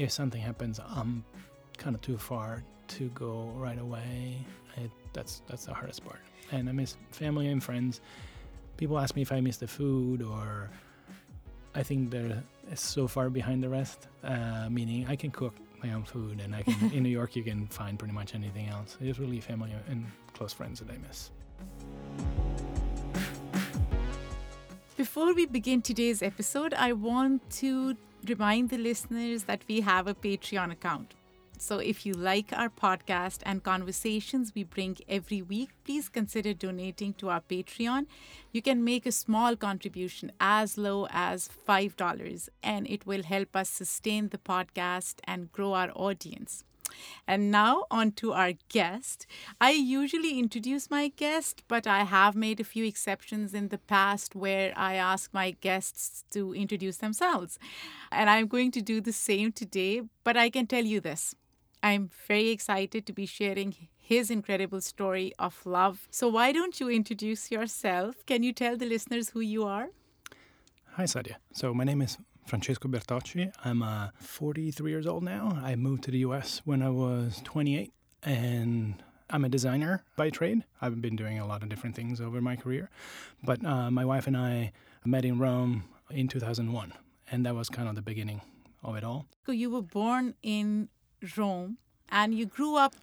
if something happens, I'm kind of too far to go right away. I, that's that's the hardest part. And I miss family and friends. People ask me if I miss the food, or I think they're so far behind the rest. Uh, meaning, I can cook my own food, and I can in New York you can find pretty much anything else. It's really family and close friends that I miss. Before we begin today's episode, I want to remind the listeners that we have a Patreon account. So if you like our podcast and conversations we bring every week, please consider donating to our Patreon. You can make a small contribution as low as $5, and it will help us sustain the podcast and grow our audience. And now, on to our guest. I usually introduce my guest, but I have made a few exceptions in the past where I ask my guests to introduce themselves. And I'm going to do the same today, but I can tell you this I'm very excited to be sharing his incredible story of love. So, why don't you introduce yourself? Can you tell the listeners who you are? Hi, Sadia. So, my name is Francesco Bertocci. I'm uh, 43 years old now. I moved to the US when I was 28, and I'm a designer by trade. I've been doing a lot of different things over my career. But uh, my wife and I met in Rome in 2001, and that was kind of the beginning of it all. So, you were born in Rome and you grew up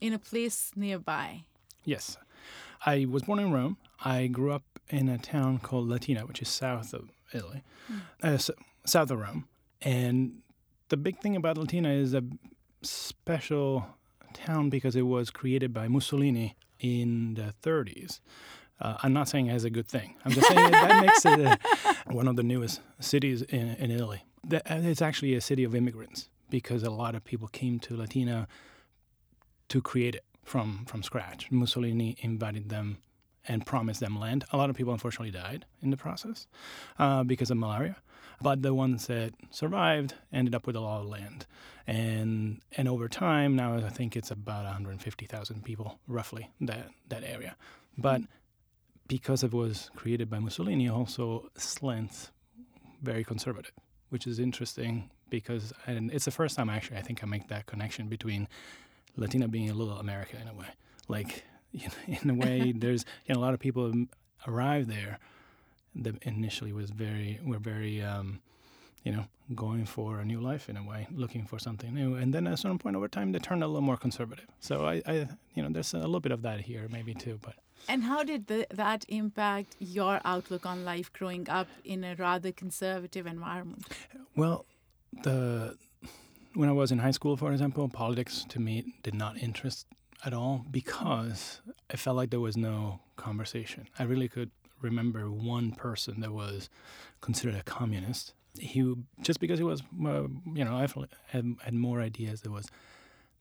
in a place nearby. Yes. I was born in Rome. I grew up in a town called Latina, which is south of Italy, mm. uh, s- south of Rome. And the big thing about Latina is a special town because it was created by Mussolini in the 30s. Uh, I'm not saying it as a good thing. I'm just saying that makes it a, one of the newest cities in, in Italy. It's actually a city of immigrants because a lot of people came to Latina to create it from from scratch. Mussolini invited them and promised them land. A lot of people unfortunately died in the process uh, because of malaria, but the ones that survived ended up with a lot of land. And and over time, now I think it's about 150,000 people roughly that that area. But because it was created by Mussolini, also slants very conservative, which is interesting because and it's the first time actually I think I make that connection between Latina being a little America in a way. Like you know, in a way, there's you know a lot of people arrive there that initially was very were very um, you know going for a new life in a way, looking for something new, and then at a certain point over time they turned a little more conservative. So I, I you know there's a little bit of that here maybe too, but. And how did the, that impact your outlook on life growing up in a rather conservative environment? Well, the when I was in high school, for example, politics to me did not interest at all because I felt like there was no conversation. I really could remember one person that was considered a communist. He just because he was, uh, you know, I had had more ideas. that was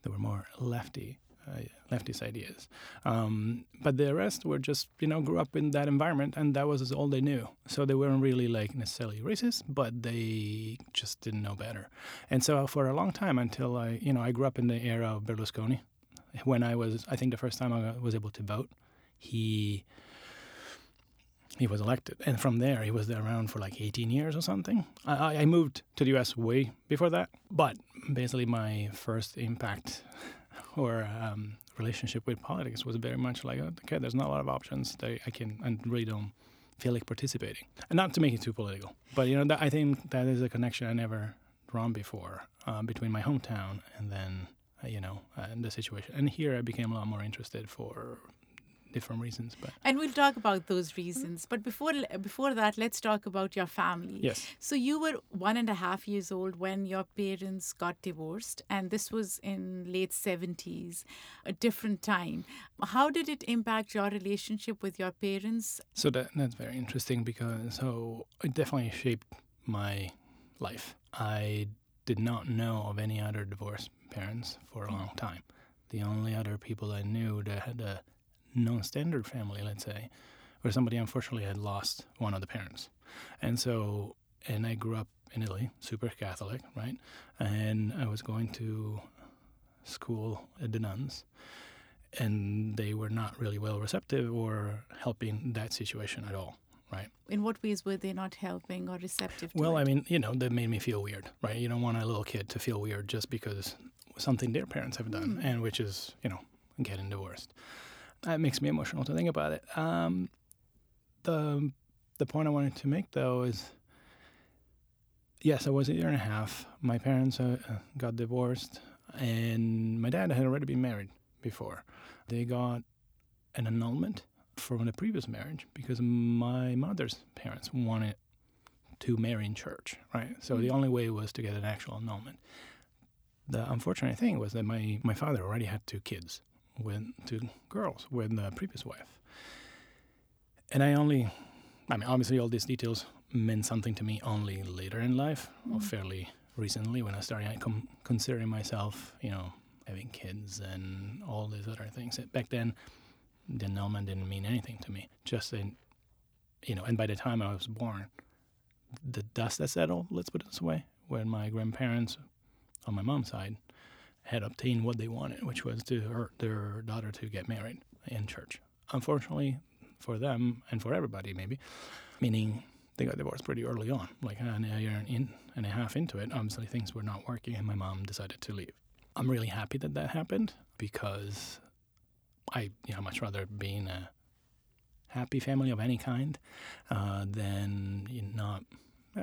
there were more lefty uh, leftist ideas. Um, but the rest were just, you know, grew up in that environment and that was all they knew. So they weren't really like necessarily racist, but they just didn't know better. And so for a long time until I, you know, I grew up in the era of Berlusconi. When I was, I think the first time I was able to vote, he he was elected. And from there, he was there around for like 18 years or something. I, I moved to the US way before that. But basically, my first impact or um, relationship with politics was very much like, okay, there's not a lot of options. That I can and really don't feel like participating. And not to make it too political, but you know, that, I think that is a connection I never drawn before uh, between my hometown and then uh, you know uh, the situation. And here I became a lot more interested for different reasons. But and we'll talk about those reasons. But before before that, let's talk about your family. Yes. So you were one and a half years old when your parents got divorced, and this was in late seventies, a different time. How did it impact your relationship with your parents? So that that's very interesting because so it definitely shaped my life. I did not know of any other divorced parents for a long mm-hmm. time. The only other people I knew that had a non-standard family, let's say, where somebody unfortunately had lost one of the parents, and so and I grew up in Italy, super Catholic, right? And I was going to school at the nuns, and they were not really well receptive or helping that situation at all. right? In what ways were they not helping or receptive? To Well, it? I mean, you know, that made me feel weird, right? You don't want a little kid to feel weird just because something their parents have done, Mm. and which is, you know, getting divorced. That makes me emotional to think about it. Um, the the point I wanted to make though is, yes, I was a year and a half. My parents uh, got divorced, and my dad had already been married before. They got an annulment from the previous marriage because my mother's parents wanted to marry in church, right? So the Mm. only way was to get an actual annulment. The unfortunate thing was that my, my father already had two kids with two girls with the previous wife. And I only, I mean, obviously, all these details meant something to me only later in life, or Mm. fairly recently when I started com- considering myself, you know, having kids and all these other things. Back then, the annulment didn't mean anything to me. Just in, you know, and by the time I was born, the dust had settled, let's put it this way, when my grandparents on my mom's side had obtained what they wanted, which was to her, their daughter to get married in church. Unfortunately for them and for everybody, maybe, meaning they got divorced pretty early on, like a year in, and a half into it. Obviously, things were not working, and my mom decided to leave. I'm really happy that that happened because I, you know, much rather being a happy family of any kind uh, than not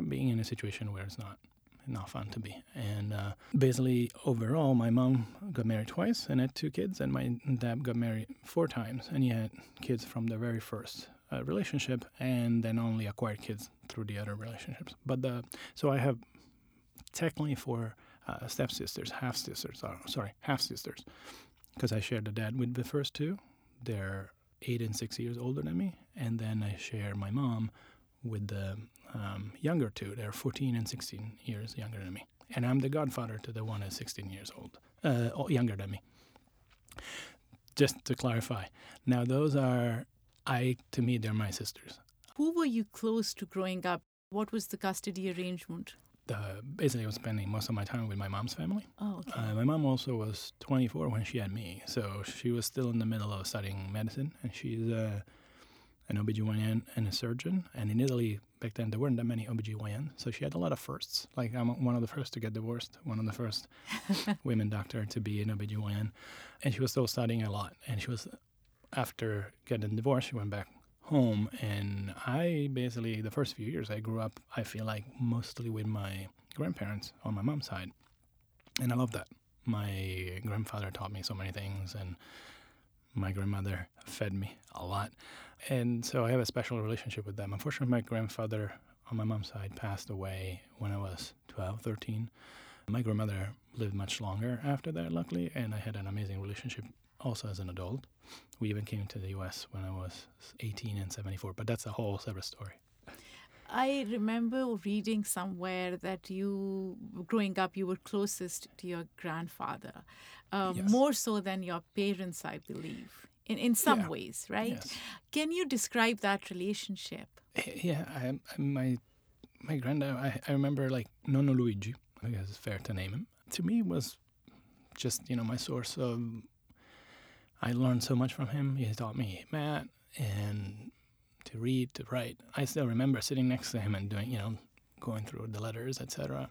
being in a situation where it's not not fun to be. And uh, basically, overall, my mom got married twice and had two kids, and my dad got married four times, and he had kids from the very first uh, relationship, and then only acquired kids through the other relationships. But the so I have technically four uh, stepsisters, half sisters, uh, sorry, half sisters, because I shared the dad with the first two. They're eight and six years older than me, and then I share my mom with the um, younger two. They're 14 and 16 years younger than me, and I'm the godfather to the one that's 16 years old, uh, younger than me. Just to clarify, now those are I to me they're my sisters. Who were you close to growing up? What was the custody arrangement? The, basically, I was spending most of my time with my mom's family. Oh, okay. Uh, my mom also was 24 when she had me, so she was still in the middle of studying medicine, and she's uh, an OBGYN and a surgeon. And in Italy, back then, there weren't that many OBGYN, so she had a lot of firsts. Like, I'm one of the first to get divorced, one of the first women doctor to be an OBGYN. And she was still studying a lot. And she was, after getting divorced, she went back home. And I basically, the first few years I grew up, I feel like mostly with my grandparents on my mom's side. And I love that. My grandfather taught me so many things, and my grandmother fed me a lot. And so I have a special relationship with them. Unfortunately, my grandfather on my mom's side passed away when I was 12, 13. My grandmother lived much longer after that, luckily, and I had an amazing relationship also as an adult. We even came to the US when I was 18 and 74, but that's a whole separate story. I remember reading somewhere that you, growing up, you were closest to your grandfather, uh, Yes. more so than your parents, I believe, in, in some Yeah. ways, right? Yes. Can you describe that relationship? Yeah, I, I, my my granddad. I, I remember like Nonno Luigi. I guess it's fair to name him. To me, was just you know my source of. I learned so much from him. He taught me math and to read, to write. I still remember sitting next to him and doing you know, going through the letters, etc.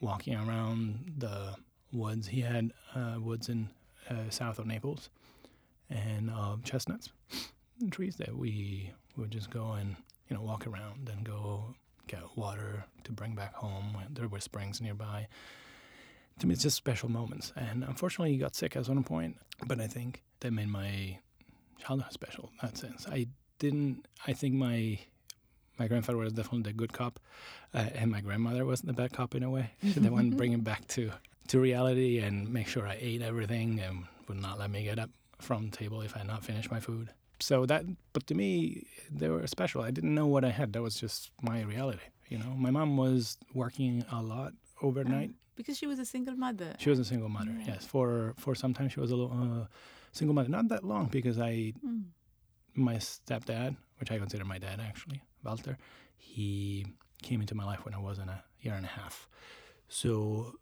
Walking around the woods. He had uh, woods in uh, south of Naples, and uh, chestnuts, and trees that we would just go and you know walk around and go get water to bring back home. There were springs nearby. To me, it's just special moments. And unfortunately, he got sick at one point. But I think that made my childhood special in that sense. I didn't. I think my my grandfather was definitely the good cop, uh, and my grandmother was the bad cop in a way. The one bringing back to to reality and make sure I ate everything and would not let me get up from the table if I had not finished my food. So that, but to me, they were special. I didn't know what I had. That was just my reality. You know, my mom was working a lot overnight. Because she was a single mother. She was a single mother. Yeah. Yes, for for some time she was a little, uh, single mother. Not that long because I Mm. My stepdad, which I consider my dad actually, Walter, he came into my life when I was in a year and a half. So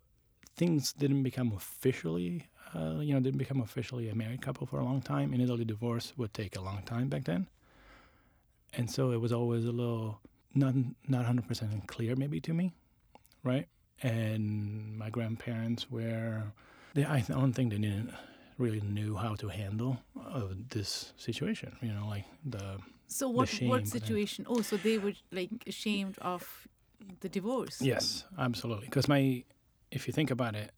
things didn't become officially, uh, you know, didn't become officially a married couple for a long time. In Italy, divorce would take a long time back then. and so it was always a little not not hundred percent clear maybe to me, right? And my grandparents were, they, I don't think they didn't really knew how to handle uh, this situation. You know, like the So what shame, what situation? Oh, so they were like ashamed of the divorce. Yes, absolutely. Because my, if you think about it,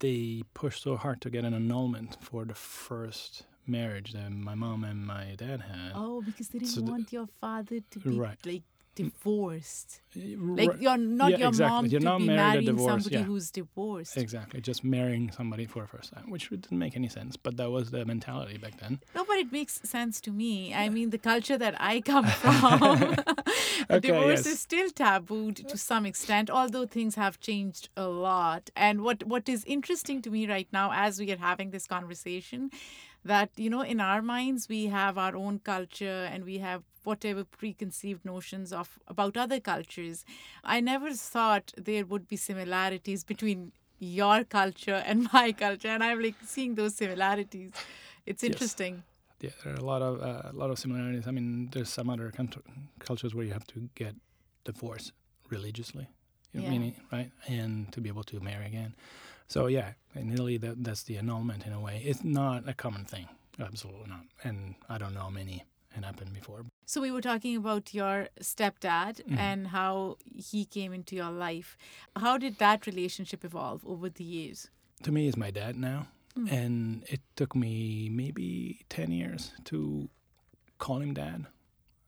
they pushed so hard to get an annulment for the first marriage that my mom and my dad had. Oh, because they didn't So the- want your father to be Right. like divorced. Like you're not Yeah, your exactly. mom You're to not be married marrying somebody yeah. who's divorced. Exactly, just marrying somebody for the first time, which didn't make any sense, but that was the mentality back then. No, but it makes sense to me. I mean, the culture that I come from, Okay, divorce yes. is still tabooed to some extent, although things have changed a lot. And what what is interesting to me right now, as we are having this conversation, that you know, in our minds, we have our own culture and we have whatever preconceived notions of about other cultures. I never thought there would be similarities between your culture and my culture, and I'm like seeing those similarities. It's Yes. interesting. Yeah, there are a lot of uh, a lot of similarities. I mean, there's some other cultures where you have to get divorced religiously, you know, Yeah. meaning right, and to be able to marry again. So yeah, in Italy, that that's the annulment in a way. It's not a common thing, absolutely not. And I don't know many it happened before. So we were talking about your stepdad Mhm. and how he came into your life. How did that relationship evolve over the years? To me, he's my dad now, Mm. and it took me maybe ten years to call him dad.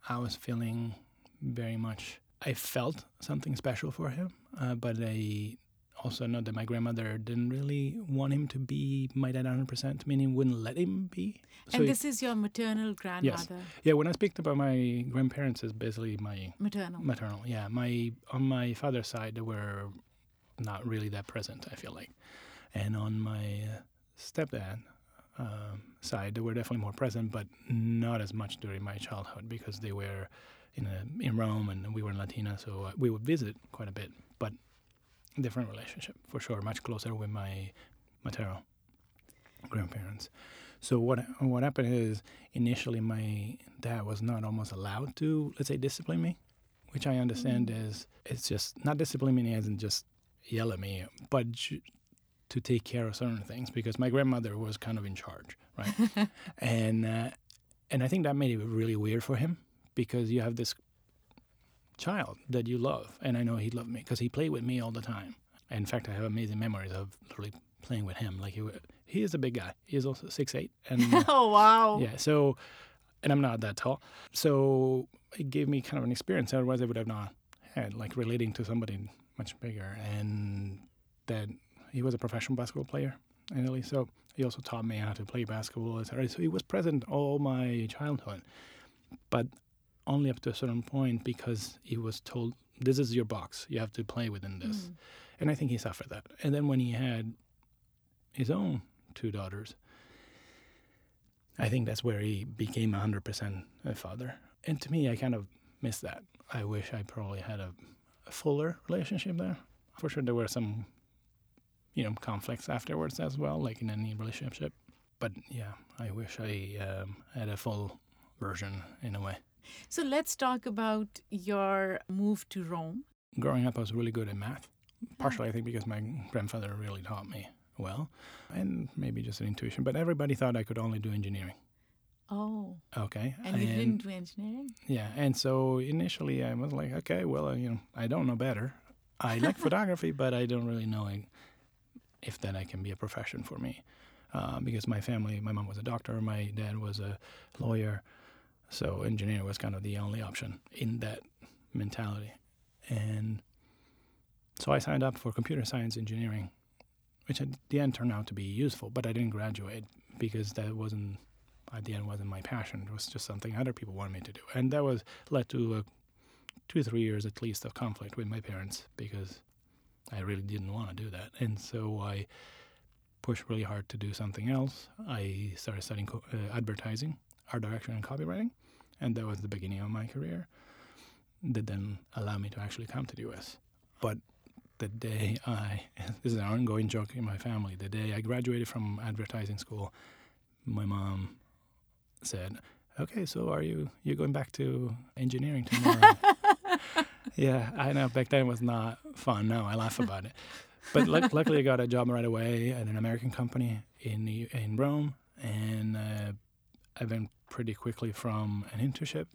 I was feeling very much. I felt something special for him, uh, but I also know that my grandmother didn't really want him to be my dad 100%, meaning wouldn't let him be. So and this is your maternal grandmother. Yes. yeah, when I speak about my grandparents, it's basically my Maternal. maternal. Yeah, my on my father's side, they were not really that present. I feel like, and on my uh, stepdad um, side, they were definitely more present, but not as much during my childhood because they were in a, in Rome and we were in Latina, so uh, we would visit quite a bit, but different relationship for sure, much closer with my maternal grandparents. So what what happened is initially my dad was not almost allowed to let's say discipline me, which I understand is it's just not discipline me as in just yell at me, but to take care of certain things because my grandmother was kind of in charge, right? and uh, and I think that made it really weird for him because you have this child that you love, and I know he loved me because he played with me all the time. In fact, I have amazing memories of literally playing with him. Like he, he is a big guy. He is also six eight, and oh wow. yeah. So, and I'm not that tall. So it gave me kind of an experience. Otherwise, I would have not had like relating to somebody much bigger. And that he was a professional basketball player in Italy. So he also taught me how to play basketball, etc. So he was present all my childhood, but only up to a certain point because he was told, "This is your box. You have to play within this." Mm. And I think he suffered that. And then when he had his own two daughters, I think that's where he became 100% a father. And to me, I kind of miss that. I wish I probably had a, a fuller relationship there. For sure, there were some, you know, conflicts afterwards as well, like in any relationship. But yeah, I wish I um, had a full version in a way. So let's talk about your move to Rome. Growing up, I was really good at math. Partially, I think, because my grandfather really taught me well, and maybe just an intuition. But everybody thought I could only do engineering. Oh, Okay. and you didn't do engineering? Yeah, and so initially I was like, okay, well, uh, you know, I don't know better. I like photography, but I don't really know if that I can be a profession for me, uh, because my family, my mom was a doctor, my dad was a lawyer, so engineering was kind of the only option in that mentality, and so I signed up for computer science engineering, which at the end turned out to be useful, but I didn't graduate because that wasn't at the end wasn't my passion. It was just something other people wanted me to do, and that was led to uh, two three years at least of conflict with my parents because I really didn't want to do that, and so I pushed really hard to do something else. I started studying co- uh, advertising, art direction, and copywriting, and that was the beginning of my career. That then allowed me to actually come to the U.S. But the day I this is an ongoing joke in my family. The day I graduated from advertising school, my mom said, okay, so are you you going back to engineering tomorrow? yeah, I know. Back then it was not fun. Now I laugh about it. But luck luckily, I got a job right away at an American company in in Rome, and uh, I went pretty quickly from an internship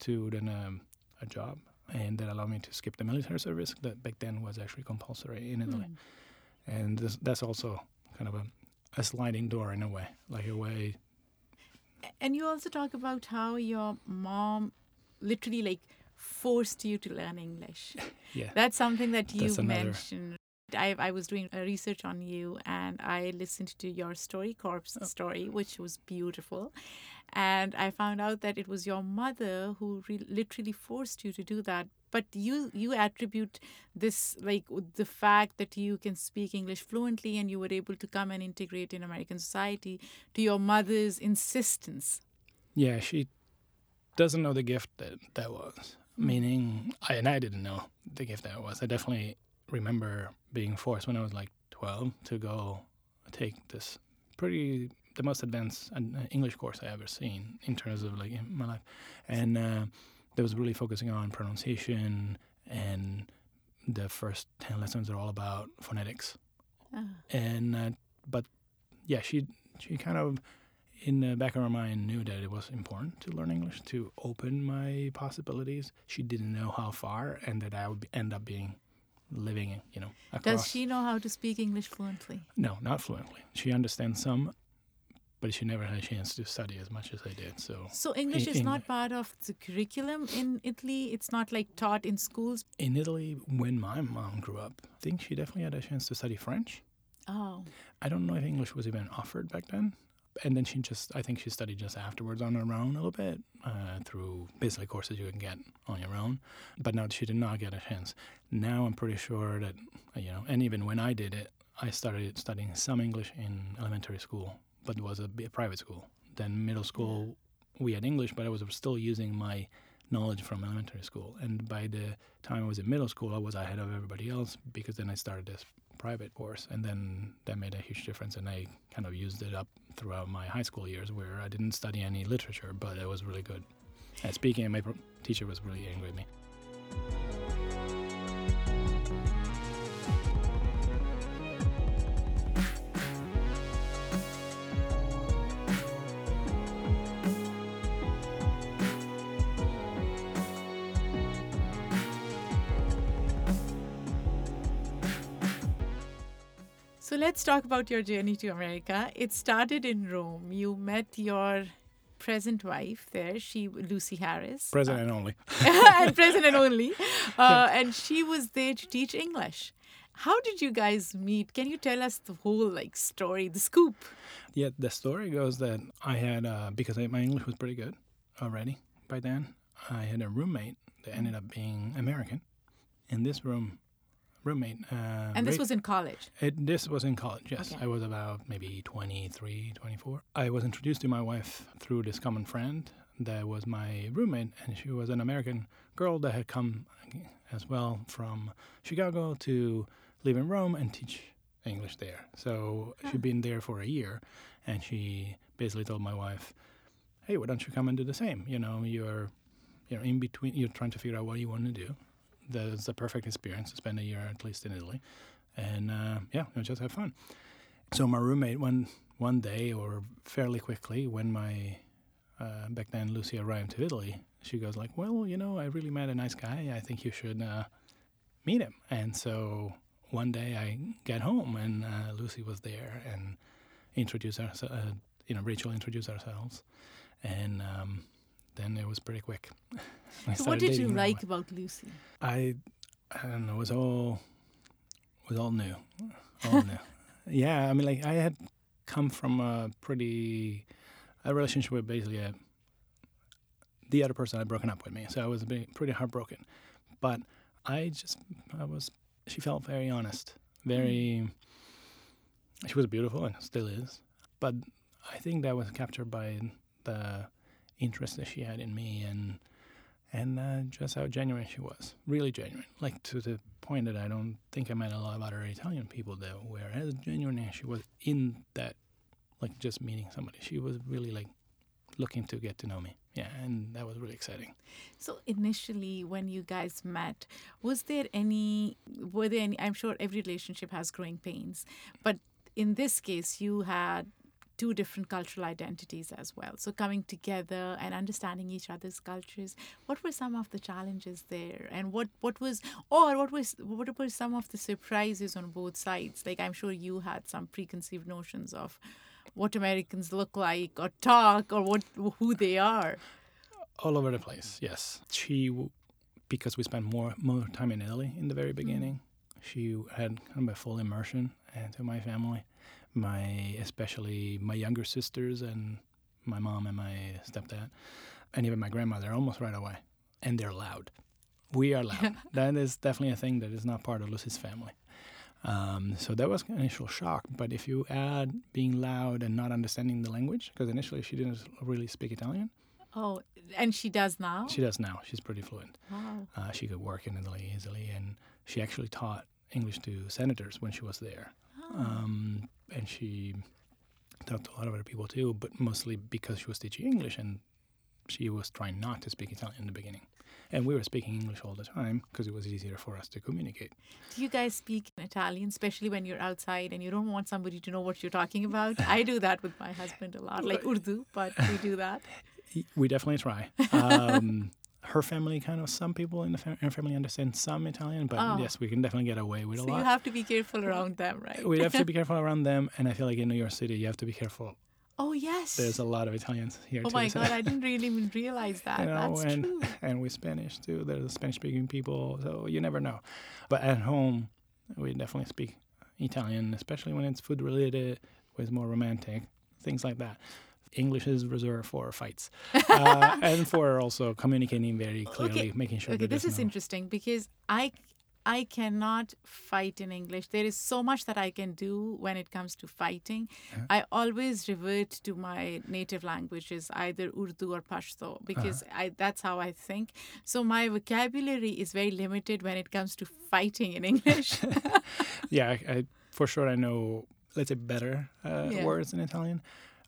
to then um, a job, and that allowed me to skip the military service that back then was actually compulsory in Italy, Mm. and this, that's also kind of a, a sliding door in a way, like a way. And you also talk about how your mom literally like forced you to learn English. Yeah, That's something that you mentioned. I, I was doing a research on you and I listened to your story, Corpse Oh. story, which was beautiful. And I found out that it was your mother who re- literally forced you to do that. But you you attribute this like the fact that you can speak English fluently and you were able to come and integrate in American society to your mother's insistence. yeah. She doesn't know the gift that that was. Hmm. Meaning, I and I didn't know the gift that was. I definitely remember being forced when I was like 12 to go take this pretty the most advanced uh, English course I ever seen in terms of like in my life, and uh, that was really focusing on pronunciation and the first 10 lessons are all about phonetics. Ah. and uh, but yeah she she kind of in the back of her mind knew that it was important to learn english to open my possibilities. She didn't know how far and that i would end up being living you know across Does she know how to speak English fluently? no not fluently she understands some but she never had a chance to study as much as i did so So English In- is in- not part of the curriculum in Italy. It's not like taught in schools. in italy when my mom grew up i think she definitely had a chance to study french Oh, I don't know if English was even offered back then. And then she just, I think she studied just afterwards on her own a little bit uh, through basically courses you can get on your own. But no, she did not get a chance. Now I'm pretty sure that, you know, and even when I did it, I started studying some English in elementary school, but it was a, a private school. Then middle school, we had English, but I was still using my knowledge from elementary school. And by the time I was in middle school, I was ahead of everybody else because then I started this private course, and then that made a huge difference. And I kind of used it up throughout my high school years, where I didn't study any literature, but it was really good at speaking. And my teacher was really angry at me. So let's talk about your journey to America. It started in Rome. You met your present wife there, she Lucy Harris, President only. and president only, uh, and she was there to teach English. How did you guys meet? Can you tell us the whole like story, the scoop? Yeah, the story goes that I had uh, because I, my English was pretty good already by then. I had a roommate that ended up being American, and this room roommate. Uh, And this was in college. It, this was in college, yes. Okay. I was about maybe 23, 24. I was introduced to my wife through this common friend that was my roommate, and she was an American girl that had come as well from Chicago to live in Rome and teach English there. So Ah. she'd been there for a year, and she basically told my wife, "Hey, why don't you come and do the same? You know, you're, you know, in between. You're trying to figure out what you want to do. That's the perfect experience to spend a year at least in Italy." and uh, yeah, we just have fun. So my roommate one one day or fairly quickly when my uh, back then Lucy arrived to Italy, she goes like, "Well, you know, I really met a nice guy. I think you should uh, meet him." And so one day I get home and uh, Lucy was there and introduced us. Uh, you know, Rachel introduced ourselves, and um, then it was pretty quick. So what did you like about Lucy? I I don't know. It was all it was all new, all new. Yeah, I mean, like I had come from a pretty a relationship with basically a, the other person had broken up with me, so I was pretty heartbroken. But I just I was she felt very honest, very. She was beautiful and still is, but I think that was captured by the interest that she had in me and and uh, just how genuine she was. Really genuine. Like to the point that I don't think I met a lot of other Italian people that were as genuine as she was in that, like just meeting somebody. She was really like looking to get to know me. Yeah, and that was really exciting. So initially, when you guys met, was there any? Were there any? I'm sure every relationship has growing pains, but in this case, you had two different cultural identities as well. So coming together and understanding each other's cultures. What were some of the challenges there, and what what was or what was what were some of the surprises on both sides? Like I'm sure you had some preconceived notions of what Americans look like or talk or what who they are. All over the place. Yes, she because we spent more more time in Italy in the very beginning. Mm. She had kind of a full immersion into my family my especially my younger sisters and my mom and my stepdad and even my grandmother almost right away and they're loud. We are loud. That is definitely a thing that is not part of lucy's family. Um, so that was an initial shock but if you add being loud and not understanding the language because initially she didn't really speak italian. Oh and she does now? She does now. She's pretty fluent. Wow. Uh, she could work in italy easily and she actually taught english to senators when she was there. Um, and she talked to a lot of other people too, but mostly because she was teaching English and she was trying not to speak Italian in the beginning. And we were speaking English all the time because it was easier for us to communicate. Do you guys speak Italian, especially when you're outside and you don't want somebody to know what you're talking about? I do that with my husband a lot, like Urdu, but we do that. We definitely try. Um, her family kind of some people in the fam- in family understand some Italian, but oh. yes, we can definitely get away with so a lot. you have to be careful around them, right? we have to be careful around them, and I feel like in New York City, you have to be careful. Oh yes, there's a lot of Italians here. Oh too, my so. God, I didn't really even realize that. You know, That's and true. and we Spanish too. There's Spanish-speaking people, so you never know. But at home, we definitely speak Italian, especially when it's food related, with more romantic things like that. English is reserved for fights uh, and for also communicating very clearly, okay. making sure. Okay, this is no... interesting because I I cannot fight in English. There is so much that I can do when it comes to fighting. Uh-huh. I always revert to my native languages, either Urdu or Pashto, because uh-huh. I, that's how I think. So my vocabulary is very limited when it comes to fighting in English. yeah, I, I, for sure I know, let's say, better uh, yeah. words in Italian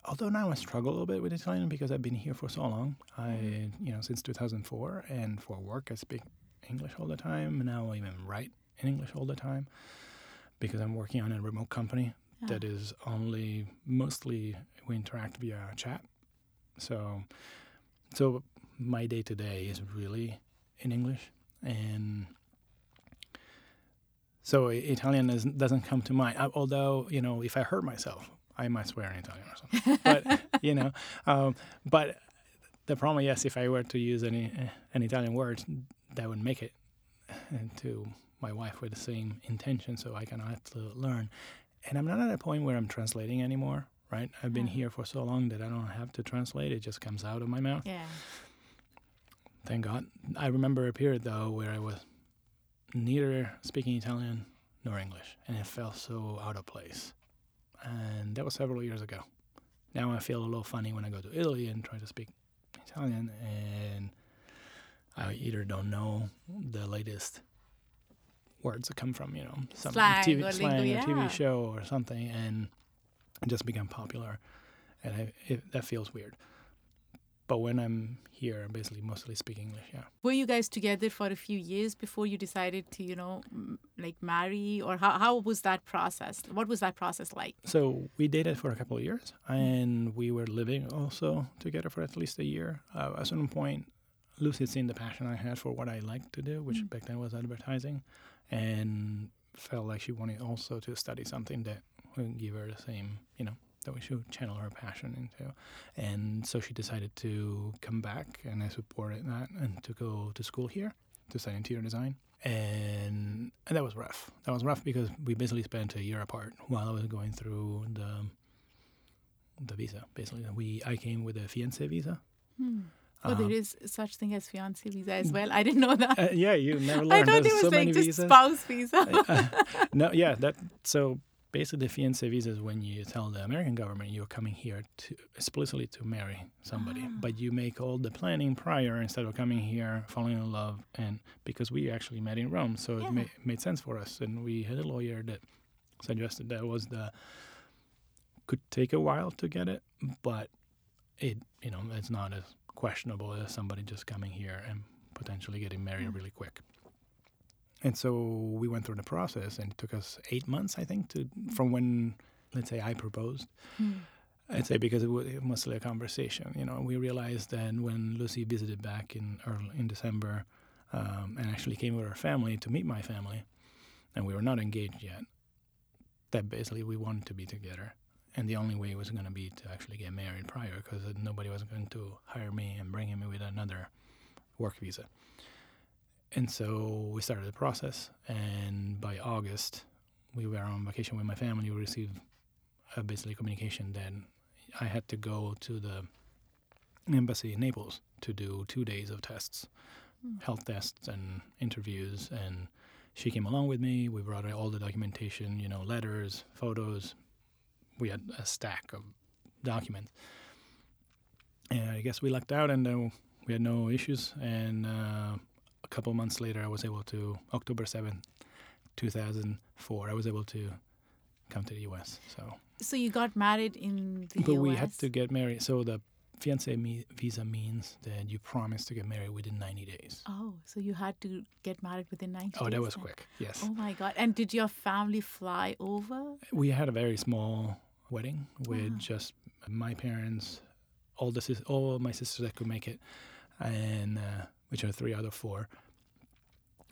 although now I struggle a little bit with Italian because I've been here for so long. I, mm-hmm. you know, since 2004, and for work I speak English all the time. Now I even write in English all the time because I'm working on a remote company yeah. that is only mostly we interact via chat. So, so my day to day is really in English, and so Italian is, doesn't come to mind. Although you know, if I hurt myself, I might swear in Italian or something. But you know, um, but the problem, yes, if I were to use any an Italian word, that would make it to my wife with the same intention. So I kind of have to learn, and I'm not at a point where I'm translating anymore. Right? I've been here for so long that I don't have to translate; it just comes out of my mouth. Yeah. Thank God. I remember a period though where I was neither speaking Italian nor English, and it felt so out of place and that was several years ago. Now I feel a little funny when I go to Italy and try to speak Italian, and I either don't know the latest words that come from you know some slang TV, or, slang lingo, or TV show or something, and just become popular, and I, it, that feels weird. But when I'm here, I basically mostly speak English. Yeah. Were you guys together for a few years before you decided to, you know, like marry, or how how was that process? What was that process like? So we dated for a couple of years, and we were living also together for at least a year. Uh, at some point, Lucy had seen the passion I had for what I liked to do, which mm back then was advertising, and felt like she wanted also to study something that would give her the same, you know, that we should channel her passion into. And so she decided to come back, and I supported that, and to go to school here to study interior design. And, and that was rough. That was rough because we basically spent a year apart while I was going through the the visa. Basically, we I came with a fiance visa. Hmm. Oh, there is such thing as fiance visa as well. I didn't know that. Uh, yeah, you never learned. I thought There's it was so like just visas. spouse visa. uh, no, yeah, that so basically the fiancé visa is when you tell the American government you're coming here to explicitly to marry somebody, ah. but you make all the planning prior instead of coming here, falling in love, and because we actually met in Rome, so yeah. it, ma- made sense for us, and we had a lawyer that suggested that was the could take a while to get it, but it you know it's not as questionable as somebody just coming here and potentially getting married really quick. And so we went through the process, and it took us eight months, I think, to from when let's say I proposed. I'd say because it was mostly a conversation. You know, we realized that when Lucy visited back in early in December, um, and actually came with her family to meet my family, and we were not engaged yet. That basically we wanted to be together, and the only way was going to be to actually get married prior, because nobody was going to hire me and bring him with another work visa. And so we started the process, and by August, we were on vacation with my family. We received uh, basically communication that I had to go to the embassy in Naples to do two days of tests, health tests and interviews. And she came along with me. We brought all the documentation, you know, letters, photos. We had a stack of documents. And I guess we lucked out, and uh, we had no issues. And uh, a couple months later, I was able to October seventh, two thousand four. I was able to come to the U.S. So, So you got married in the but US. we had to get married. So the fiance me- visa means that you promise to get married within ninety days. Oh, so you had to get married within 90 Oh, that was then. quick. Yes, Oh my God. And did your family fly over? we had a very small wedding with Wow. just my parents, all the sis- all my sisters that could make it, and uh, which are three out of four,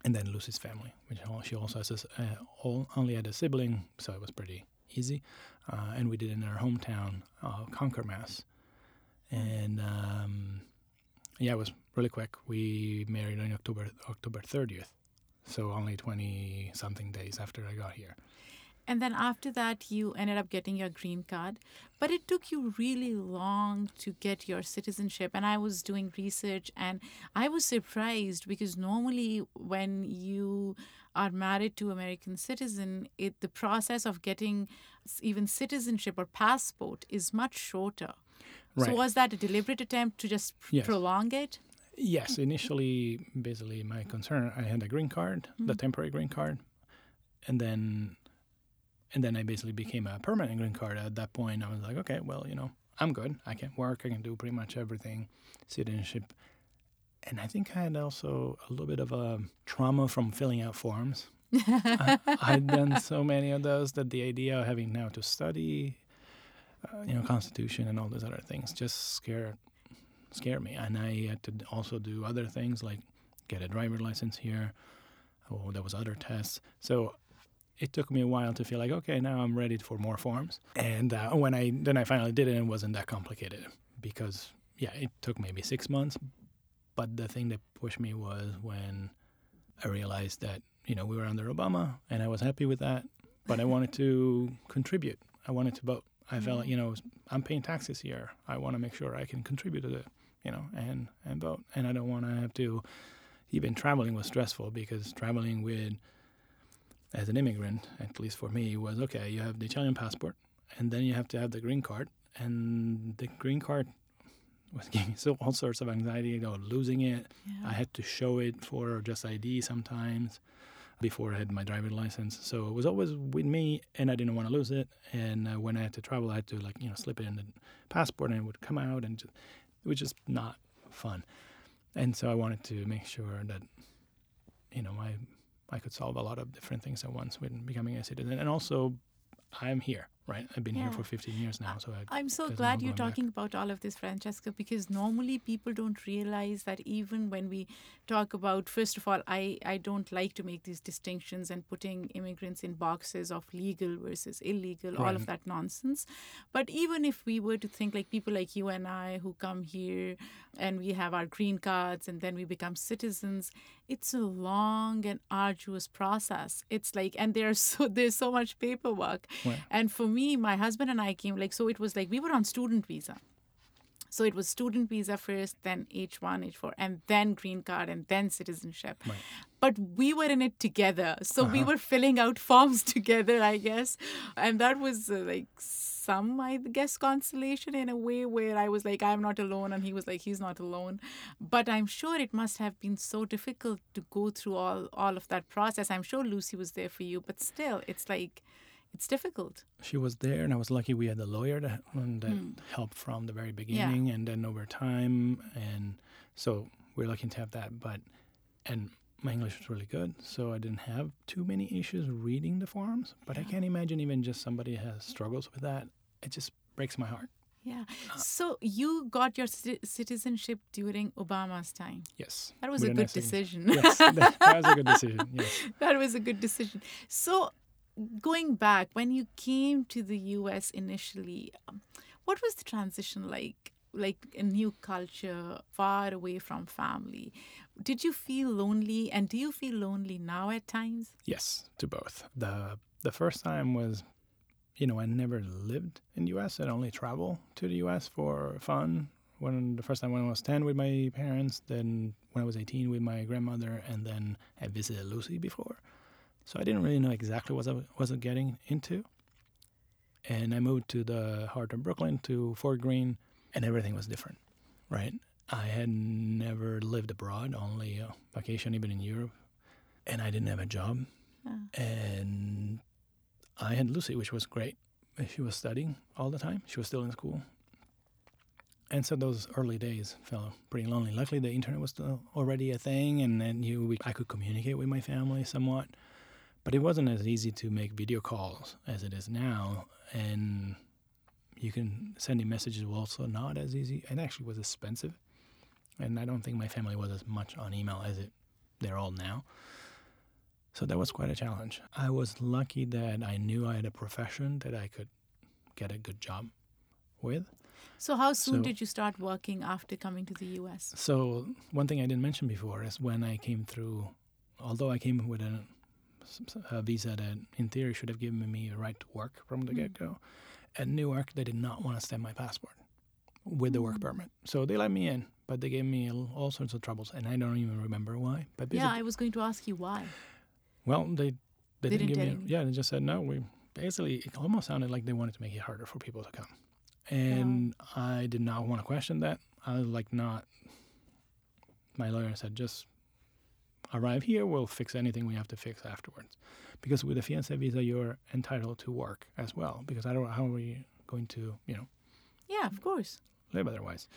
and then Lucy's family, which she also has a uh, only had a sibling, so it was pretty easy, uh, and we did it in our hometown, uh, Concord, Mass, and um, yeah, it was really quick. We married on October October thirtieth, so only twenty something days after I got here. And then after that, you ended up getting your green card. But it took you really long to get your citizenship. And I was doing research and I was surprised because normally when you are married to American citizen, it the process of getting even citizenship or passport is much shorter. Right. So was that a deliberate attempt to just Yes. prolong it? Yes, initially, basically, my concern, I had a green card, the mm-hmm. temporary green card, and then, and then I basically became a permanent green card. At that point, I was like, okay, well, you know, I'm good. I can work. I can do pretty much everything, citizenship, and I think I had also a little bit of a trauma from filling out forms. I, I'd done so many of those that the idea of having now to study, uh, you know, Constitution and all those other things just scared scare me. And I had to also do other things like get a driver license here. Oh, there was other tests. So it took me a while to feel like, okay, now I'm ready for more forms. And uh, when I then I finally did it, it wasn't that complicated because yeah, it took maybe six months. But the thing that pushed me was when I realized that you know we were under Obama, and I was happy with that. But I wanted to contribute. I wanted to vote. I felt like you know I'm paying taxes here. I want to make sure I can contribute to it, you know, and and vote. And I don't want to have to. Even traveling was stressful because traveling with as an immigrant, at least for me, was okay. You have the Italian passport, and then you have to have the green card, and the green card was giving me so all sorts of anxiety, you know, losing it. Yeah. I had to show it for just ID sometimes before I had my driving license. So it was always with me, and I didn't want to lose it. And uh, when I had to travel, I had to like you know slip it in the passport, and it would come out, and just, it was just not fun. And so I wanted to make sure that you know I I could solve a lot of different things at once with becoming a citizen, and also I'm here, right? I've been here for 15 years now, so I, I'm so glad no you're going back. talking about all of this, Francesca, because normally people don't realize that even when we talk about, first of all, I, I don't like to make these distinctions and putting immigrants in boxes of legal versus illegal, all of that nonsense. But even if we were to think like people like you and I who come here and we have our green cards and then we become citizens, it's a long and arduous process. It's like, and there's so there's so much paperwork. Right. And for me, my husband and I came like so. It was like we were on student visa. So it was student visa first, then H1, H4, and then green card, and then citizenship. Right. But we were in it together. So we were filling out forms together, I guess. And that was uh, like some, I guess, consolation in a way where I was like, I'm not alone. And he was like, he's not alone. But I'm sure it must have been so difficult to go through all, all of that process. I'm sure Lucy was there for you, but still, it's like, it's difficult. She was there, and I was lucky we had the lawyer that, um, that Hmm. helped from the very beginning, and then over time, and so we're lucky to have that. But and my English was really good, so I didn't have too many issues reading the forms. But I can't imagine even just somebody has struggles with that. It just breaks my heart. Yeah. So you got your ci- citizenship during Obama's time. Yes, That was a good decision. yes, that, that was a good decision. Yes. that was a good decision. So, going back, when you came to the US initially, um, what was the transition like? Like a new culture, far away from family. Did you feel lonely? And do you feel lonely now at times? Yes, to both. The the first time was, you know, I never lived in U.S. I'd only travel to the U.S. for fun. When the first time when I was ten with my parents, then when I was eighteen with my grandmother, and then I visited Lucy before. So I didn't really know exactly what I was getting into. And I moved to the heart of Brooklyn to Fort Greene, and everything was different, right? I had never lived abroad, only uh, vacation even in Europe, and I didn't have a job Ah. and I had Lucy, which was great. She was studying all the time. She was still in school. And so those early days felt pretty lonely. Luckily, the internet was still already a thing, and then you, we, I could communicate with my family somewhat. But it wasn't as easy to make video calls as it is now, and you can sending messages was also not as easy, and actually was expensive. And I don't think my family was as much on email as it they're all now. So that was quite a challenge. I was lucky that I knew I had a profession that I could get a good job with. So, how soon So- did you start working after coming to the US? So one thing I didn't mention before is when I came through, although I came with a, a visa that in theory should have given me a right to work from the Mm. get-go, at Newark they did not want to stamp my passport with the work Mm. permit. So they let me in, but they gave me all sorts of troubles, and I don't even remember why. But Yeah, I was going to ask you why. Well, they they, They didn't, didn't give me. you? Yeah, they just said no. We basically it almost sounded like they wanted to make it harder for people to come, and I did not want to question that. I was like not. My lawyer said just arrive here. We'll fix anything we have to fix afterwards, because with a fiancé visa you're entitled to work as well. Because I don't. How are we going to you know Yeah, of course. live otherwise.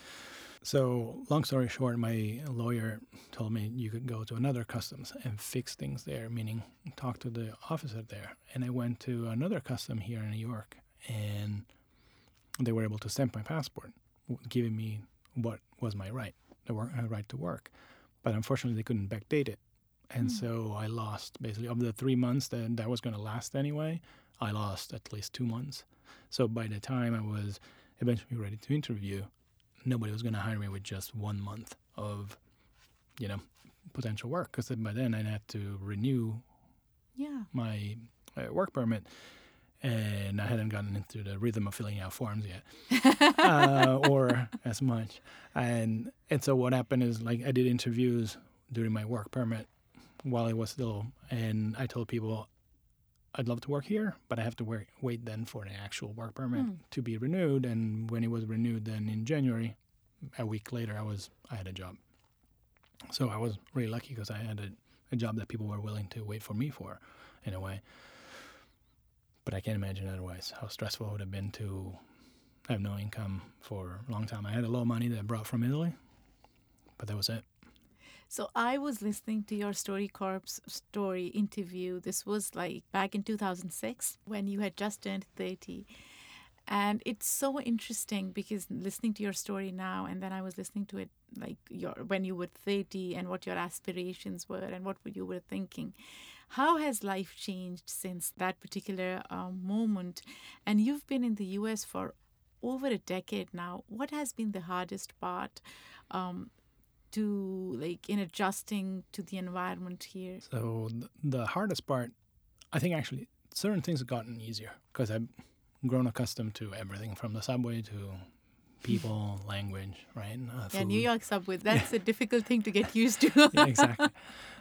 So, long story short, my lawyer told me you could go to another customs and fix things there, meaning talk to the officer there. And I went to another custom here in New York, and they were able to stamp my passport, giving me what was my right, the work, uh, right to work. But unfortunately, they couldn't backdate it. And Hmm. so I lost basically of the three months that that was going to last anyway. I lost at least two months. So by the time I was eventually ready to interview, nobody was going to hire me with just one month of, you know, potential work. Because by then I had to renew Yeah. my uh, work permit, and I hadn't gotten into the rhythm of filling out forms yet, uh, or as much. And and so what happened is like I did interviews during my work permit while I was still, and I told people. I'd love to work here, but I have to work, wait then for the actual work permit Hmm. to be renewed. And when it was renewed, then in January, a week later, I was I had a job. So I was really lucky because I had a, a job that people were willing to wait for me for, in a way. But I can't imagine otherwise how stressful it would have been to have no income for a long time. I had a little money that I brought from Italy, but that was it. So I was listening to your StoryCorps story interview. This was like back in 2006 when you had just turned 30. And it's so interesting because listening to your story now, and then I was listening to it like your when you were 30 and what your aspirations were and what you were thinking. How has life changed since that particular um, moment? And you've been in the US for over a decade now. What has been the hardest part um, to like in adjusting to the environment here? So th- the hardest part, I think actually certain things have gotten easier because I've grown accustomed to everything from the subway to people, language, right? Uh, Yeah, New. York subway. That's a difficult thing to get used to. yeah, exactly.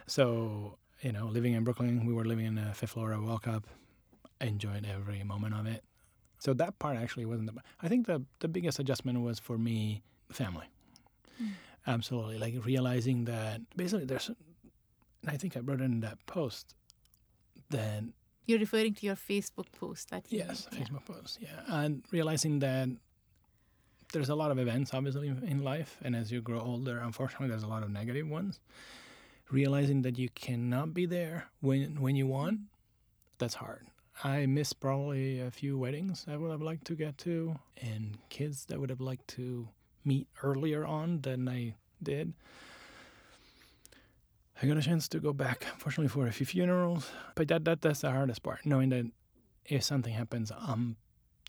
So, you know, living in Brooklyn, we were living in the fifth floor. Woke up, enjoyed every moment of it. So that part actually wasn't the. I think the the biggest adjustment was for me, family. Absolutely, like realizing that basically there's. And I think I wrote it in that post that You're referring to your Facebook post that you Yes, made. Facebook posts. Yeah, and realizing that there's a lot of events, obviously, in in life, and as you grow older, unfortunately, there's a lot of negative ones. Realizing that you cannot be there when when you want, that's hard. I miss probably a few weddings I would have liked to get to, and kids that would have liked to meet earlier on than I did. I got a chance to go back, fortunately, for a few funerals, but that, that that's the hardest part, knowing that if something happens, I'm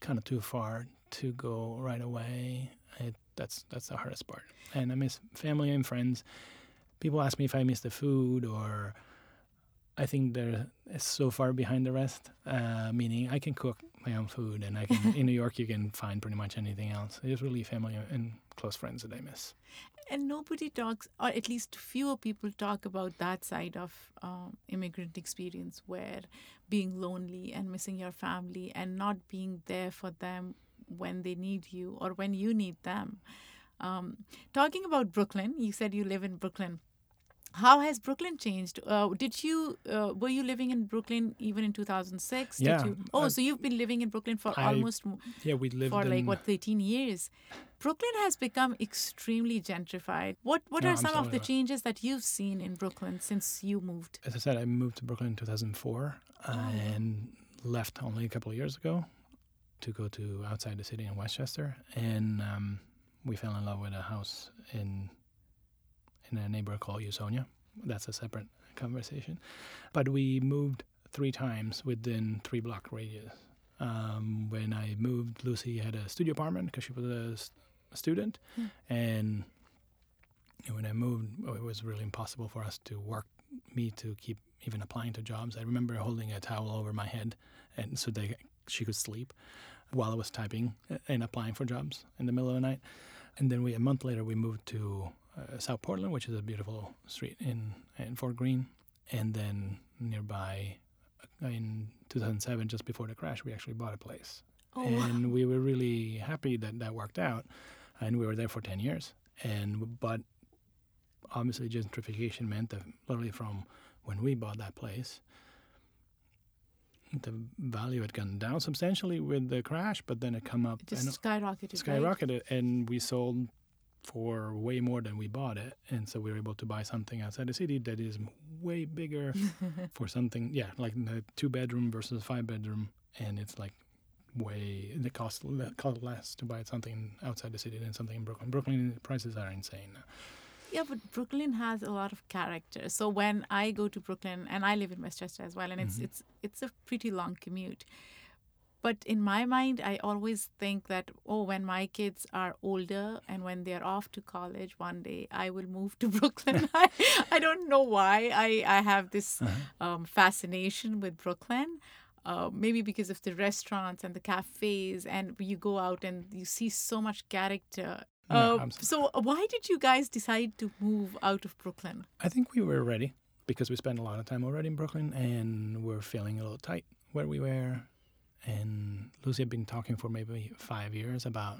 kind of too far to go right away. It, that's that's the hardest part, and I miss family and friends. People ask me if I miss the food, or I think they're so far behind the rest. Uh, meaning, I can cook my own food, and I can in New York you can find pretty much anything else. It's really family and close friends that I miss. And nobody talks, or at least fewer people talk about that side of um, immigrant experience where being lonely and missing your family and not being there for them when they need you or when you need them. Um, talking about Brooklyn, you said you live in Brooklyn. How has Brooklyn changed? Uh, did you uh, were you living in Brooklyn even in 2006? Yeah, you, oh, I- so you've been living in Brooklyn for I almost Yeah, we lived for like in, what 13 years brooklyn has become extremely gentrified what what No, are some of the changes that you've seen in brooklyn since you moved as I said, I moved to Brooklyn in 2004 and left only a couple of years ago to go to outside the city in Westchester. And um, we fell in love with a house in in a neighborhood called Usonia. That's a separate conversation. But we moved three times within three block radius. Um, when I moved, Lucy had a studio apartment because she was a, student, Hmm. and when I moved, oh, it was really impossible for us to work me to keep even applying to jobs. I remember holding a towel over my head, and so they she could sleep while I was typing and applying for jobs in the middle of the night. And then we a month later we moved to South Portland, which is a beautiful street in in Fort Greene, and then nearby uh, in 2007, just before the crash, we actually bought a place, oh and we were really happy that that worked out, and we were there for 10 years. And but obviously gentrification meant that literally from when we bought that place, the value had gone down substantially with the crash, but then it come up it just and skyrocketed right? skyrocketed, and we sold for way more than we bought it, and so we were able to buy something outside the city that is way bigger for something, yeah, like the two bedroom versus five bedroom, and it's like way the cost cost less to buy something outside the city than something in Brooklyn. Brooklyn prices are insane. Yeah, but Brooklyn has a lot of character. So when I go to Brooklyn, and I live in Westchester as well, and it's Mhm. it's it's a pretty long commute. But in my mind, I always think that oh, when my kids are older and when they're off to college one day, I will move to Brooklyn. I, I don't know why I I have this um, fascination with Brooklyn. Uh, maybe because of the restaurants and the cafes, and you go out and you see so much character. Yeah, Uh, so, why did you guys decide to move out of Brooklyn? I think we were ready because we spent a lot of time already in Brooklyn and we're feeling a little tight where we were. And Lucy had been talking for maybe five years about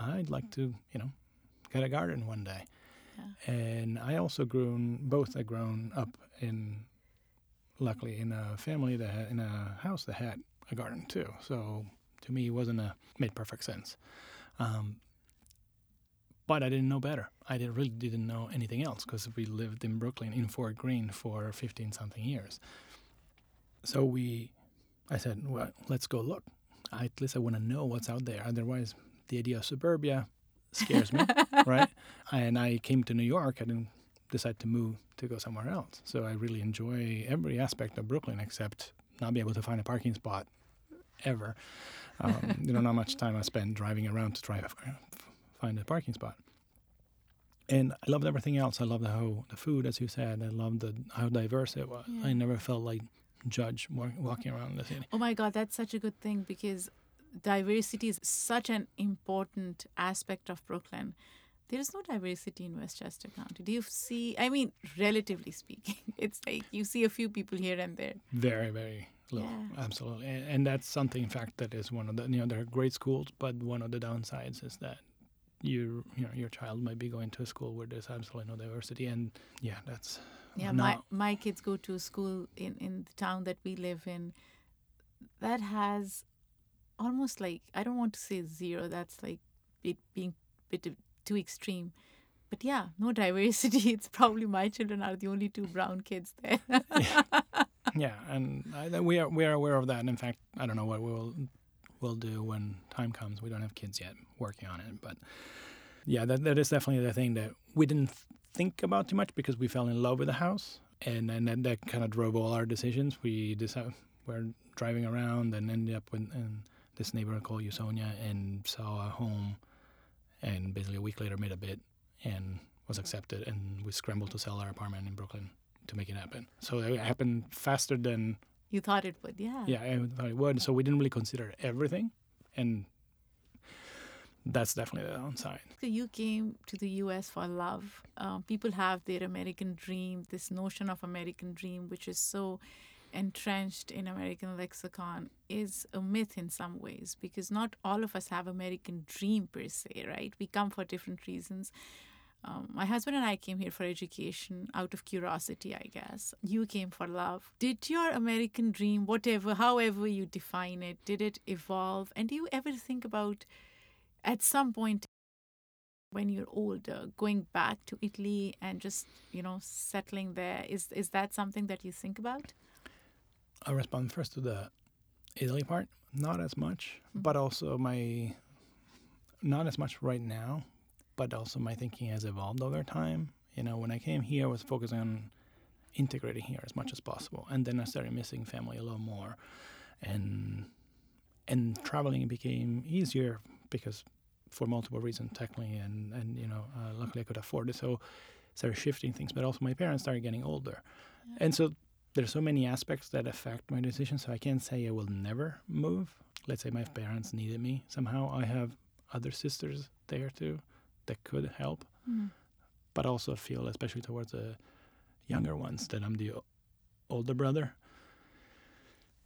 I'd like to, you know, get a garden one day. And I also grown both had grown up in luckily in a family that had, in a house that had a garden too. So to me it wasn't a made perfect sense. Um, but I didn't know better. I did, really didn't know anything else because we lived in Brooklyn in Fort Greene for 15 something years. So we, I said, well, let's go look. I, at least I want to know what's out there. Otherwise, the idea of suburbia scares me, right? And I came to New York. I didn't decide to move to go somewhere else. So I really enjoy every aspect of Brooklyn except not be able to find a parking spot ever. Um, you know, not much time I spent driving around to try to find a parking spot. And I loved everything else. I loved how the food, as you said. I loved the, how diverse it was. Yeah. I never felt like judge walking around the city. Oh my God, that's such a good thing because diversity is such an important aspect of Brooklyn. There is no diversity in Westchester County. Do you see? I mean, relatively speaking, it's like you see a few people here and there. Very, very little. Yeah. Absolutely. And, and that's something, in fact, that is one of the, you know, there are great schools, but one of the downsides is that you, you know, your child might be going to a school where there's absolutely no diversity. And yeah, that's Yeah, my my kids go to school in in the town that we live in. that has almost like I don't want to say zero. That's like it being a bit too extreme. But yeah, no diversity. It's probably my children are the only two brown kids there. yeah. yeah, and I, we are we are aware of that. And in fact, I don't know what we'll we'll do when time comes. We don't have kids yet, working on it, but yeah, that that is definitely the thing that we didn't think about too much because we fell in love with the house, and and that, that kind of drove all our decisions. We decided we're driving around and ended up in this neighborhood called Usonia and saw a home, and basically a week later made a bid and was accepted, and we scrambled to sell our apartment in Brooklyn to make it happen. So it happened faster than you thought it would. Yeah. Yeah, I thought it would. So we didn't really consider everything, and that's definitely the downside. So you came to the U.S. for love. Um, people have their American dream, this notion of American dream, which is so entrenched in American lexicon, is a myth in some ways because not all of us have American dream per se, right? We come for different reasons. Um, my husband and I came here for education out of curiosity, I guess. You came for love. Did your American dream, whatever, however you define it, did it evolve? And do you ever think about at some point when you're older going back to italy and just you know settling there is is that something that you think about? I'll respond first to the italy part. Not as much mm-hmm. but also my not as much right now but also my thinking has evolved over time. You know when i came here i was focusing on integrating here as much as possible and then i started missing family a little more and and traveling became easier because for multiple reasons, technically, and and you know, uh, luckily I could afford it. So started shifting things, but also my parents started getting older, yeah. and so there's so many aspects that affect my decision. So I can't say I will never move. Let's say my parents needed me somehow. I have other sisters there too that could help, mm. but also feel, especially towards the younger ones, that I'm the older brother.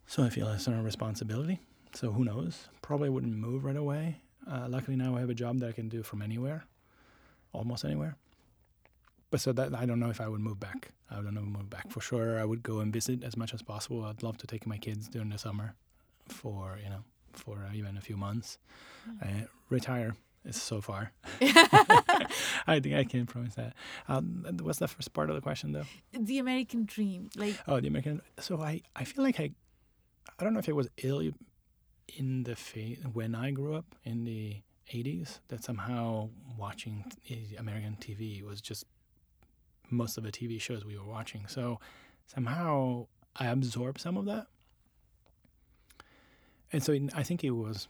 So I feel a certain responsibility. So who knows? Probably wouldn't move right away. Uh, luckily now I have a job that I can do from anywhere, almost anywhere. But so that I don't know if I would move back. I don't know move back for sure. I would go and visit as much as possible. I'd love to take my kids during the summer, for you know, for uh, even a few months. Mm. Uh, retire is so far. I think I can promise that. Um, what's the first part of the question, though? The American dream, like oh, the American. So I, I feel like I, I don't know if it was ill in the fa- when I grew up in the 80s that somehow watching American TV was just most of the TV shows we were watching. So somehow I absorbed some of that. And so I think it was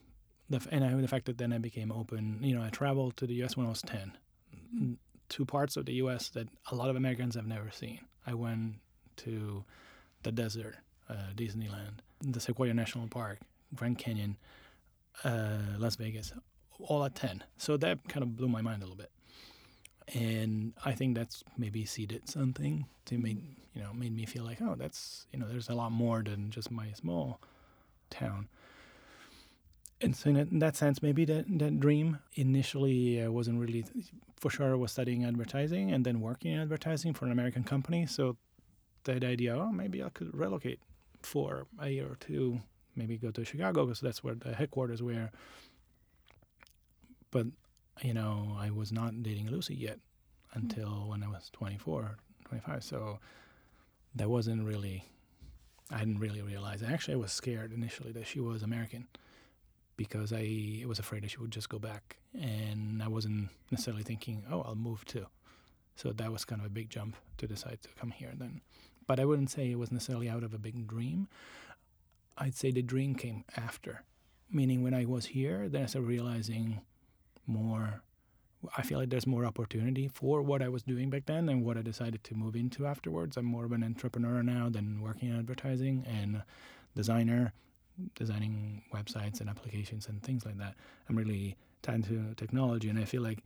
the and I, the fact that then I became open. You know, I traveled to the U.S. when I was 10 mm-hmm. Two parts of the U.S. that a lot of Americans have never seen. I went to the desert, uh, Disneyland, the Sequoia National Park, Grand Canyon, uh, Las Vegas, all at 10. So that kind of blew my mind a little bit. And I think that's maybe seeded something to make, you know, made me feel like, oh, that's, you know, there's a lot more than just my small town. And so in that sense, maybe that, that dream initially uh, wasn't really, for sure, I was studying advertising and then working in advertising for an American company. So that idea, oh, maybe I could relocate for a year or two maybe go to Chicago because that's where the headquarters were. But you know, I was not dating Lucy yet until mm-hmm. when I was 24, 25. So that wasn't really. I didn't really realize. Actually, I was scared initially that she was American because I was afraid that she would just go back, and I wasn't necessarily thinking, "Oh, I'll move too." So that was kind of a big jump to decide to come here then. But I wouldn't say it was necessarily out of a big dream. I'd say the dream came after, meaning when I was here, then I started realizing more. I feel like there's more opportunity for what I was doing back then and what I decided to move into afterwards. I'm more of an entrepreneur now than working in advertising and designer, designing websites and applications and things like that. I'm really tied to technology, and I feel like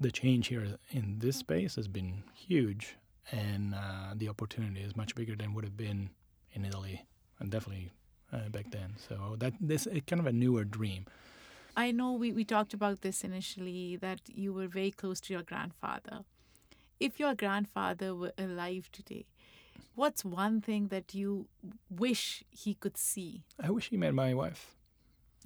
the change here in this space has been huge, and uh, the opportunity is much bigger than would have been in Italy and definitely uh, back then. So that this is kind of a newer dream. I know we, we talked about this initially that you were very close to your grandfather. If your grandfather were alive today, What's one thing that you wish he could see? I wish he met my wife.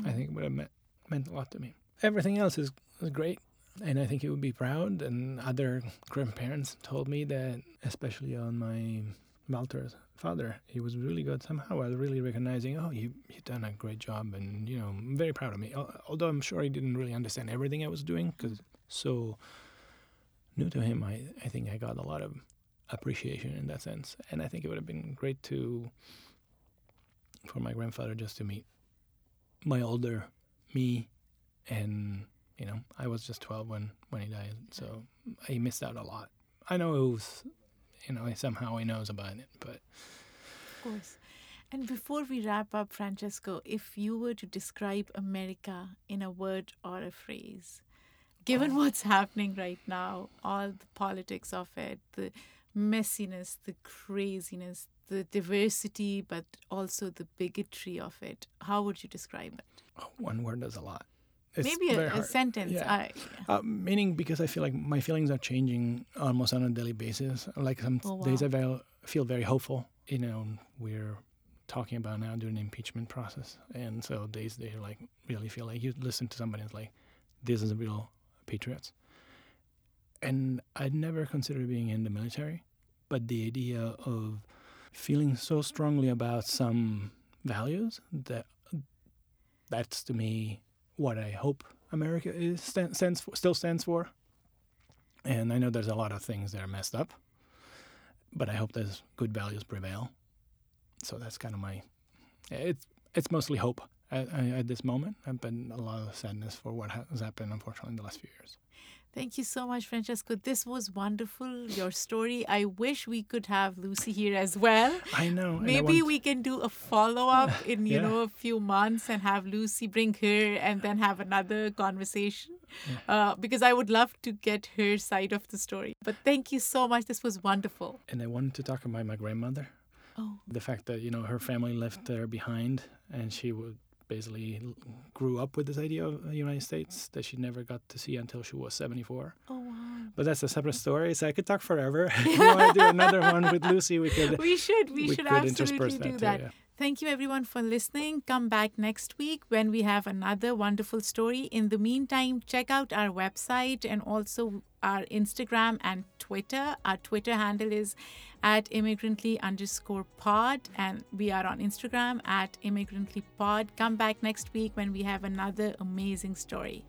I think it would have meant, meant a lot to me. Everything else is, is great. And I think he would be proud. And other grandparents told me that, especially on my Walter's father, he was really good. Somehow I was really recognizing, oh, you, you've done a great job. And, you know, I'm very proud of me. Although I'm sure he didn't really understand everything I was doing because so new to him, I, I think I got a lot of appreciation in that sense. And I think it would have been great to, for my grandfather just to meet my older me and you know i was just 12 when when he died so he missed out a lot i know it was you know somehow he knows about it but Of course. And before we wrap up, Francesco, if you were to describe America in a word or a phrase, given oh. what's happening right now, all the politics of it, the messiness, the craziness, the diversity, but also the bigotry of it, how would you describe it? Oh, one word does a lot Maybe a, a sentence. Yeah. I, Uh, meaning because I feel like my feelings are changing almost on a daily basis. Like some Oh, days. I feel, feel very hopeful. You know, we're talking about now doing the impeachment process, and so days they like really feel like you listen to somebody and it's like, this is a real patriots. And I'd never considered being in the military, but the idea of feeling so strongly about some values that that's to me what I hope America is stand, stands for, still stands for. And I know there's a lot of things that are messed up, but I hope those good values prevail. So that's kind of my. It's it's mostly hope at, at this moment, but a lot of sadness for what has happened, unfortunately, in the last few years. Thank you so much, Francesco. This was wonderful, your story. I wish we could have Lucy here as well. I know. I Maybe want- we can do a follow up in, you Yeah. know, a few months and have Lucy bring her and then have another conversation. Uh, because I would love to get her side of the story. But thank you so much. This was wonderful. And I wanted to talk about my grandmother. Oh. The fact that you know her family left her behind, and she would basically grew up with this idea of the United States that she never got to see until she was 74. Oh, wow. But that's a separate story, so I could talk forever. if you want to do another one with Lucy, we could. We should, we, we should absolutely do that that. too, yeah. Thank you, everyone, for listening. Come back next week when we have another wonderful story. In the meantime, check out our website and also our Instagram and Twitter. Our Twitter handle is at immigrantly underscore pod, and we are on Instagram at immigrantly pod. Come back next week when we have another amazing story.